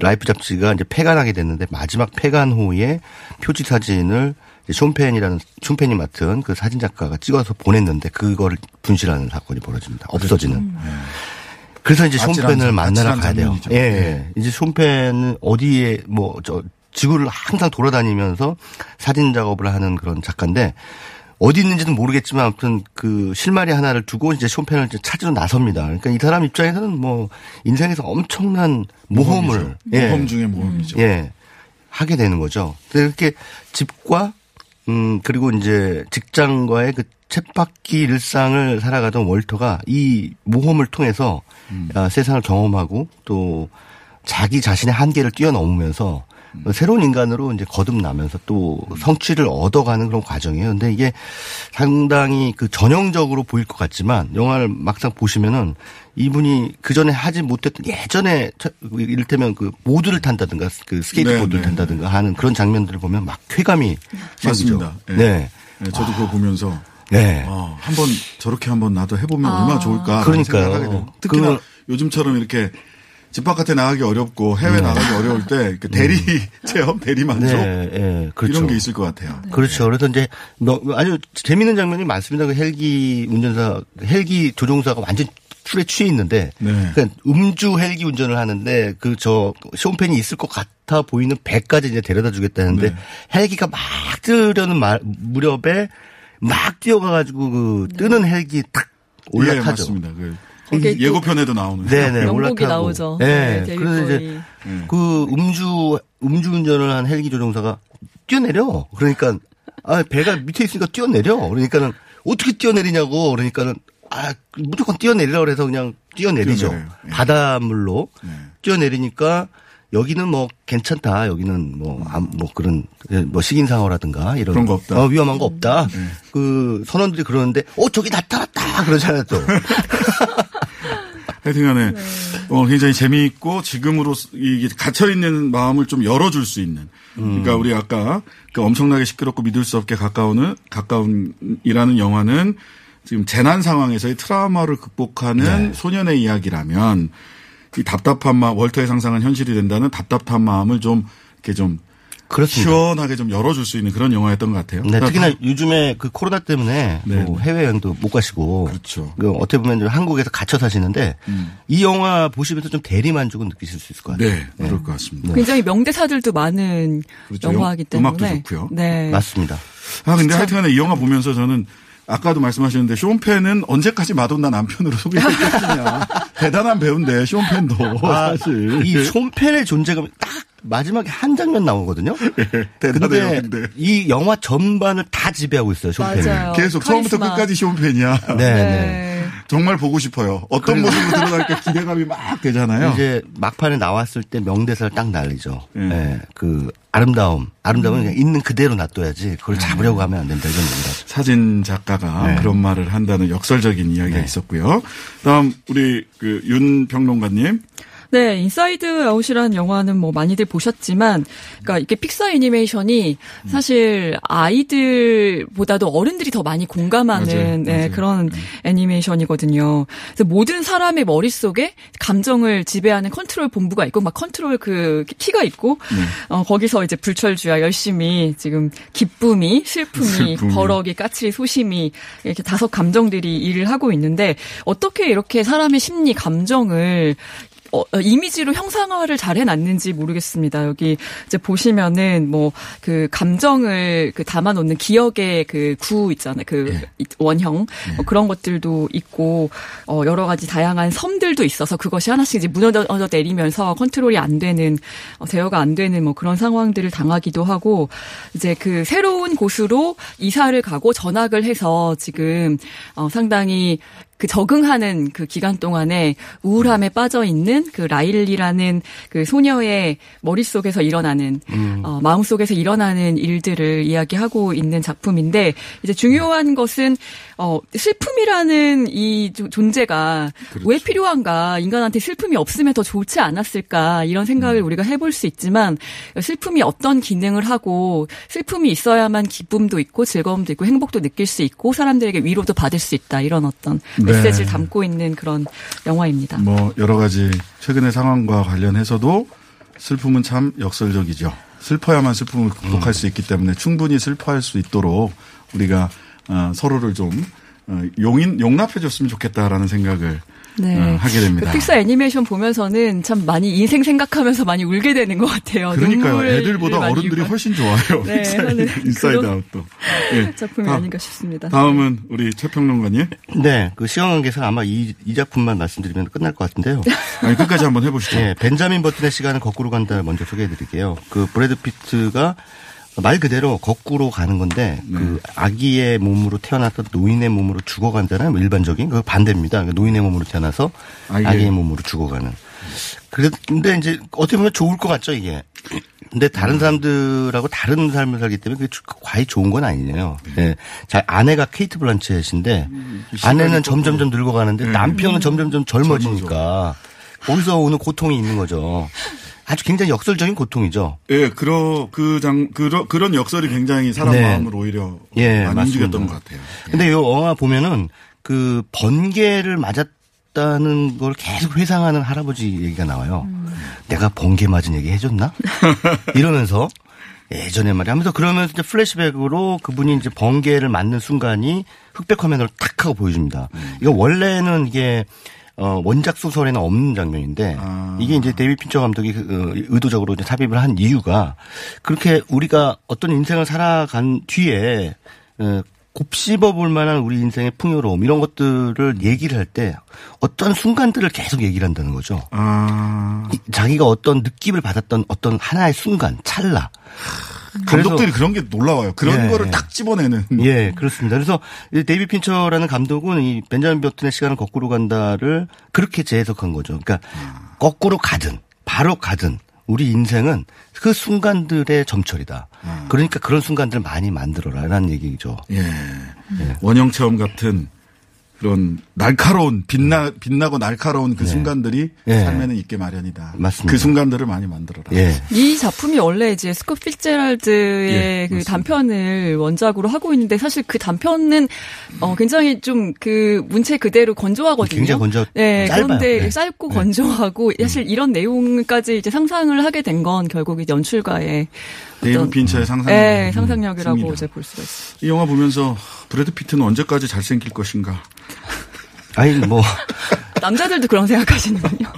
P: 라이프 잡지가 이제 폐간하게 됐는데 마지막 폐간 후에 표지 사진을 숀 펜이라는 숀 펜이 맡은 그 사진 작가가 찍어서 보냈는데 그거를 분실하는 사건이 벌어집니다. 없어지는. 그래서 이제 숀 펜을
H: 장-
P: 만나러 가야 돼요.
H: 장면이죠.
P: 예,
H: 네.
P: 예. 이제 숀 펜은 어디에 뭐 저 지구를 항상 돌아다니면서 사진 작업을 하는 그런 작가인데 어디 있는지는 모르겠지만 아무튼 그 실마리 하나를 두고 이제 쇼펜을 이제 찾으러 나섭니다. 그러니까 이 사람 입장에서는 뭐 인생에서 엄청난 모험을
H: 모험이죠.
P: 예.
H: 모험 중에 모험이죠.
P: 예. 하게 되는 거죠. 그래서 이렇게 집과 음 그리고 이제 직장과의 그 쳇바퀴 일상을 살아가던 월터가 이 모험을 통해서
H: 음.
P: 아, 세상을 경험하고 또 자기 자신의 한계를 뛰어넘으면서 새로운 인간으로 이제 거듭나면서 또 성취를 얻어가는 그런 과정이에요. 근데 이게 상당히 그 전형적으로 보일 것 같지만 영화를 막상 보시면은 이분이 그 전에 하지 못했던 예전에 저- 이를테면 그 보드를 탄다든가 그 스케이트보드를
H: 네, 네,
P: 탄다든가 하는 그런 장면들을 보면 막 쾌감이 생기죠.
H: 맞습니다. 예.
P: 네.
H: 네, 저도 그거 보면서
P: 네.
H: 어, 한번 저렇게 한번 나도 해보면
O: 아.
H: 얼마나 좋을까.
P: 그러니까요.
H: 특히나
P: 그걸-
H: 요즘처럼 이렇게 집 바깥에 나가기 어렵고 해외
P: 네.
H: 나가기 어려울 때 그 대리 체험, 대리 만족
P: 네, 예, 그렇죠.
H: 이런 게 있을 것 같아요.
P: 그렇죠. 그래서 이제 너- 아주 재밌는 장면이 많습니다. 그 헬기 운전사, 헬기 조종사가 완전 술에 취해 있는데,
H: 네.
P: 그러니까 음주 헬기 운전을 하는데 그 저 쇼펜이 있을 것 같아 보이는 배까지 이제 데려다 주겠다는데
H: 네.
P: 헬기가 막 뜨려는 말, 무렵에 막 뛰어가가지고 그 뜨는 헬기 탁
H: 예,
P: 올라타죠.
H: 맞습니다. 그 예고편에도 나오는.
P: 네네
O: 명곡이
P: 올라타고.
O: 나오죠.
P: 네.
O: 네,
P: 그래서. 이제 그 음주 음주 운전을 한 헬기 조종사가 뛰어내려. 그러니까 아 배가 밑에 있으니까 뛰어내려. 그러니까는 어떻게 뛰어내리냐고. 그러니까는 아 무조건 뛰어내리라 그래서 그냥 뛰어내리죠.
H: 뛰어내려요. 예.
P: 바닷물로 뛰어내리니까 여기는 뭐 괜찮다. 여기는 뭐, 암- 뭐 그런 뭐 식인상어라든가 이런
H: 그런 거 없다.
P: 어, 위험한 거 없다. 그 선원들이 그러는데 어 저기 나타났다 그러잖아요 또.
H: 하여튼간에 어, 굉장히 재미있고 지금으로 이게 갇혀 있는 마음을 좀 열어줄 수 있는. 그러니까 우리 아까 그 엄청나게 시끄럽고 믿을 수 없게 가까운 가까운이라는 영화는 지금 재난 상황에서의 트라우마를 극복하는 소년의 이야기라면 이 답답한 마음 월터의 상상은 현실이 된다는 답답한 마음을 좀 이렇게 좀
P: 그렇습니다.
H: 시원하게 좀 열어줄 수 있는 그런 영화였던 것 같아요.
P: 네, 특히나 요즘에 그 코로나 때문에
H: 네.
P: 뭐 해외여행도 못 가시고.
H: 그렇죠.
P: 그 어떻게 보면 좀 한국에서 갇혀 사시는데 이 영화 보시면서 좀 대리 만족은 느끼실 수 있을 것 같아요.
H: 네, 그럴 것 같습니다.
O: 굉장히 명대사들도 많은
H: 그렇죠.
O: 영화이기
H: 음- 음악도
O: 때문에.
H: 좋고요.
O: 네.
P: 맞습니다.
H: 아, 근데 하여튼간에 이 영화 보면서 저는 아까도 말씀하셨는데 쇼펜은 언제까지 마돈나 남편으로 소개했겠느냐. 대단한 배우인데 쇼펜도
P: 아,
H: 사실
P: 이 숀펜의 존재감이 딱 마지막에 한 장면 나오거든요.
H: 대단해요,
P: 근데,
H: 근데.
P: 이 영화 전반을 다 지배하고 있어요. 숀펜이.
O: 맞아요.
H: 계속 처음부터
O: 카리스마.
H: 끝까지 쇼펜이야.
P: 네, 네.
H: 정말 보고 싶어요. 어떤
P: 그리고-
H: 모습으로 드러날까 기대감이 막 되잖아요.
P: 이제 막판에 나왔을 때 명대사를 딱 날리죠.
H: 음.
P: 예, 그 아름다움, 아름다움은 그냥 있는 그대로 놔둬야지 그걸 잡으려고 하면 안 된다 이런 하죠.
H: 사진 작가가
P: 네.
H: 그런 말을 한다는 역설적인 이야기가
P: 네.
H: 있었고요. 다음 우리 그 윤 평론가님.
O: 네, 인사이드 아웃이라는 영화는 뭐 많이들 보셨지만, 그러니까 이게 픽사 애니메이션이 사실 아이들보다도 어른들이 더 많이 공감하는
H: 맞아요,
O: 네,
H: 맞아요.
O: 그런 애니메이션이거든요. 그래서 모든 사람의 머릿속에 감정을 지배하는 컨트롤 본부가 있고, 막 컨트롤 그 키가 있고, 어, 거기서 이제 불철주야 열심히 지금 기쁨이, 슬픔이,
H: 슬픔이.
O: 버럭이, 까칠이, 소심이 이렇게 다섯 감정들이 일을 하고 있는데 어떻게 이렇게 사람의 심리, 감정을 어, 어, 이미지로 형상화를 잘 해놨는지 모르겠습니다. 여기 이제 보시면은 뭐 그 감정을 그 담아놓는 기억의 그 구 있잖아요. 그 이- 원형 뭐 그런 것들도 있고 어, 여러 가지 다양한 섬들도 있어서 그것이 하나씩 이제 무너져 내리면서 컨트롤이 안 되는 어, 제어가 안 되는 뭐 그런 상황들을 당하기도 하고 이제 그 새로운 곳으로 이사를 가고 전학을 해서 지금 어, 상당히 그 적응하는 그 기간 동안에 우울함에 빠져 있는 그 라일리라는 그 소녀의 머릿속에서 일어나는 어, 마음속에서 일어나는 일들을 이야기하고 있는 작품인데 이제 중요한 것은 어 슬픔이라는 이 조- 존재가 왜 필요한가? 인간한테 슬픔이 없으면 더 좋지 않았을까? 이런 생각을 우리가 해볼 수 있지만 슬픔이 어떤 기능을 하고 슬픔이 있어야만 기쁨도 있고 즐거움도 있고 행복도 느낄 수 있고 사람들에게 위로도 받을 수 있다. 이런 어떤
H: 네.
O: 메시지를 담고 있는 그런 영화입니다.
H: 뭐 여러 가지 최근의 상황과 관련해서도 슬픔은 참 역설적이죠. 슬퍼야만 슬픔을 극복할 수 있기 때문에 충분히 슬퍼할 수 있도록 우리가 어, 서로를 좀 어, 용인 용납해 줬으면 좋겠다라는 생각을
O: 네.
H: 어, 하게 됩니다.
O: 그 픽사 애니메이션 보면서는 참 많이 인생 생각하면서 많이 울게 되는 것 같아요.
H: 그러니까요. 애들보다 어른들이 훨씬 좋아요.
O: 네,
H: 인사이드 아웃도. 예.
O: 작품이
H: 다-
O: 아닌가 싶습니다.
H: 다음은 우리 최평론가님.
P: 네, 그 시간 관계상 아마 이, 이 작품만 말씀드리면 끝날 것 같은데요.
H: 아니, 끝까지 한번 해보시죠.
P: 네, 벤자민 버튼의 시간은 거꾸로 간다 먼저 소개해드릴게요. 그 브래드 피트가 말 그대로 거꾸로 가는 건데 그 아기의 몸으로 태어났던 노인의 몸으로 죽어간다는 뭐 일반적인 그 반대입니다. 그러니까 노인의 몸으로 태어나서
H: 아기의-
P: 아기의 몸으로 죽어가는. 그런데 이제 어떻게 보면 좋을 것 같죠 이게. 근데 다른 사람들하고 다른 삶을 살기 때문에 그게 주- 과히 좋은 건 아니에요. 네. 자, 아내가 케이트 블란쳇인데 아내는 점점점 늙어가는데 남편은 점점점 젊어지니까 거기서 오는 고통이 있는 거죠. 아주 굉장히 역설적인 고통이죠.
H: 예, 그러, 그 장, 그러, 그런 역설이 굉장히 사람
P: 네.
H: 마음을 오히려
P: 예,
H: 많이
P: 맞습니다.
H: 움직였던 것 같아요.
P: 근데 이 영화 보면은 그 번개를 맞았다는 걸 계속 회상하는 할아버지 얘기가 나와요. 내가 번개 맞은 얘기 해줬나? 이러면서 예전에 말이야 하면서 그러면서 이제 플래시백으로 그분이 이제 번개를 맞는 순간이 흑백 화면으로 탁 하고 보여줍니다. 이거 원래는 이게 어, 원작 소설에는 없는 장면인데 이게 이제 데이빗 핀처 감독이 그, 어, 의도적으로 이제 삽입을 한 이유가 그렇게 우리가 어떤 인생을 살아간 뒤에 어, 곱씹어 볼 만한 우리 인생의 풍요로움 이런 것들을 얘기를 할 때 어떤 순간들을 계속 얘기를 한다는 거죠.
H: 아.
P: 이- 자기가 어떤 느낌을 받았던 어떤 하나의 순간, 찰나.
H: 감독들이 그런 게 놀라워요. 그런
P: 예.
H: 거를 딱 집어내는.
P: 예, 그렇습니다. 그래서 이 데이비 핀처라는 감독은 이 벤자민 버튼의 시간을 거꾸로 간다를 그렇게 재해석한 거죠. 그러니까 거꾸로 가든 바로 가든 우리 인생은 그 순간들의 점철이다. 그러니까 그런 순간들 많이 만들어라라는 얘기죠.
H: 예. 원형 체험 같은 그런 날카로운 빛나 빛나고 날카로운 그 순간들이
P: 예.
H: 삶에는 있게 마련이다.
P: 맞습니다.
H: 그 순간들을 많이 만들어라.
P: 예.
O: 이 작품이 원래 이제 스콧 필제랄드의
H: 예,
O: 그. 단편을 원작으로 하고 있는데 사실 그 단편은 어 굉장히 좀 그 문체 그대로 건조하거든요.
P: 굉장히 건조-
O: 네,
P: 짧아요.
O: 그런데
P: 네.
O: 짧고 건조하고 사실 이런 내용까지 이제 상상을 하게 된 건 결국 이제 연출가의
H: 데이빗
O: 어떤-
H: 핀처의 상상.
O: 네, 상상력이라고
H: 습니다.
O: 이제 볼 수가 있어요.
H: 이 영화 보면서 브래드 피트는 언제까지 잘생길 것인가.
P: 아니 뭐
O: 남자들도 그런 생각하시는군요.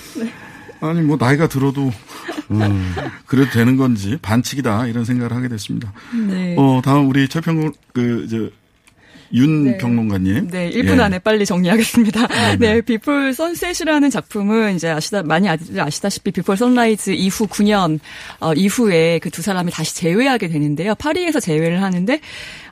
H: 아니 뭐 나이가 들어도
P: 음.
H: 그래도 되는 건지 반칙이다 이런 생각을 하게 됐습니다.
O: 네.
H: 어 다음 우리 최평 그저 윤
O: 네.
H: 평론가님.
O: 네, 1분
H: 예.
O: 안에 빨리 정리하겠습니다.
H: 네,
O: 네, 비포 선셋이라는 작품은 이제 아시다 많이 아- 아시다시피 비포 선라이즈 이후 9년 어, 이후에 그 두 사람이 다시 재회하게 되는데요. 파리에서 재회를 하는데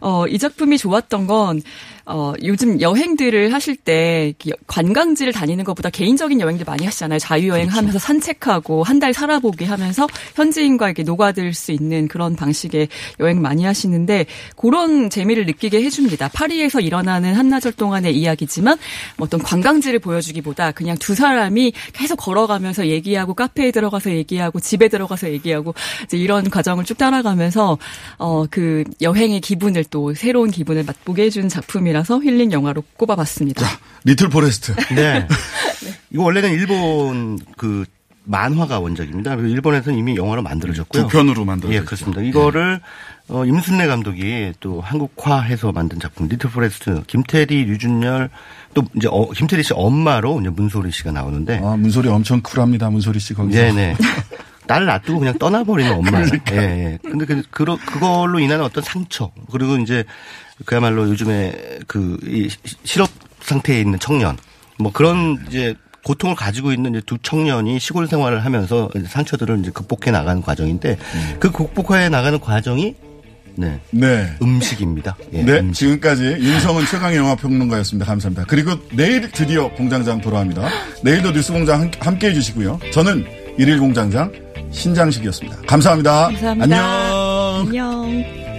O: 어, 이 작품이 좋았던 건 어, 요즘 여행들을 하실 때 관광지를 다니는 것보다 개인적인 여행들 많이 하시잖아요. 자유여행
H: 그렇죠.
O: 하면서 산책하고 한 달 살아보기 하면서 현지인과 이렇게 녹아들 수 있는 그런 방식의 여행 많이 하시는데 그런 재미를 느끼게 해줍니다. 파리에서 일어나는 한나절 동안의 이야기지만 뭐 어떤 관광지를 보여주기보다 그냥 두 사람이 계속 걸어가면서 얘기하고 카페에 들어가서 얘기하고 집에 들어가서 얘기하고 이제 이런 과정을 쭉 따라가면서 어 그 여행의 기분을 또 새로운 기분을 맛보게 해준 작품이 라서 힐링 영화로 꼽아봤습니다.
H: 리틀 포레스트.
P: 네. 이거 원래는 일본 그 만화가 원작입니다. 그리고 일본에서는 이미 영화로 만들어졌고요.
H: 두 편으로 만들어졌죠.
P: 예, 그렇습니다. 이거를 어, 임순례 감독이 또 한국화해서 만든 작품 리틀 포레스트 김태리, 류준열 또 이제 어, 김태리 씨 엄마로 이제 문소리 씨가 나오는데
H: 아, 문소리 엄청 쿨합니다. 문소리 씨 거기서.
P: 네 네. 딸 놔두고 그냥 떠나버리는 엄마예요. 예, 예. 근데 그, 그, 그걸로 인한 어떤 상처, 그리고 이제 그야말로 요즘에 그, 이 실업 상태에 있는 청년, 뭐 그런 이제 고통을 가지고 있는 이제 두 청년이 시골 생활을 하면서 상처들을 이제 극복해 나가는 과정인데 그 극복해 나가는 과정이 네.
H: 네.
P: 음식입니다. 예,
H: 네,
P: 음식.
H: 지금까지 윤성은 최강 영화 평론가였습니다. 감사합니다. 그리고 내일 드디어 공장장 돌아옵니다. 내일도 뉴스 공장 함께 해주시고요. 저는 일일 공장장 신장식이었습니다. 감사합니다.
O: 감사합니다.
H: 안녕.
O: 안녕.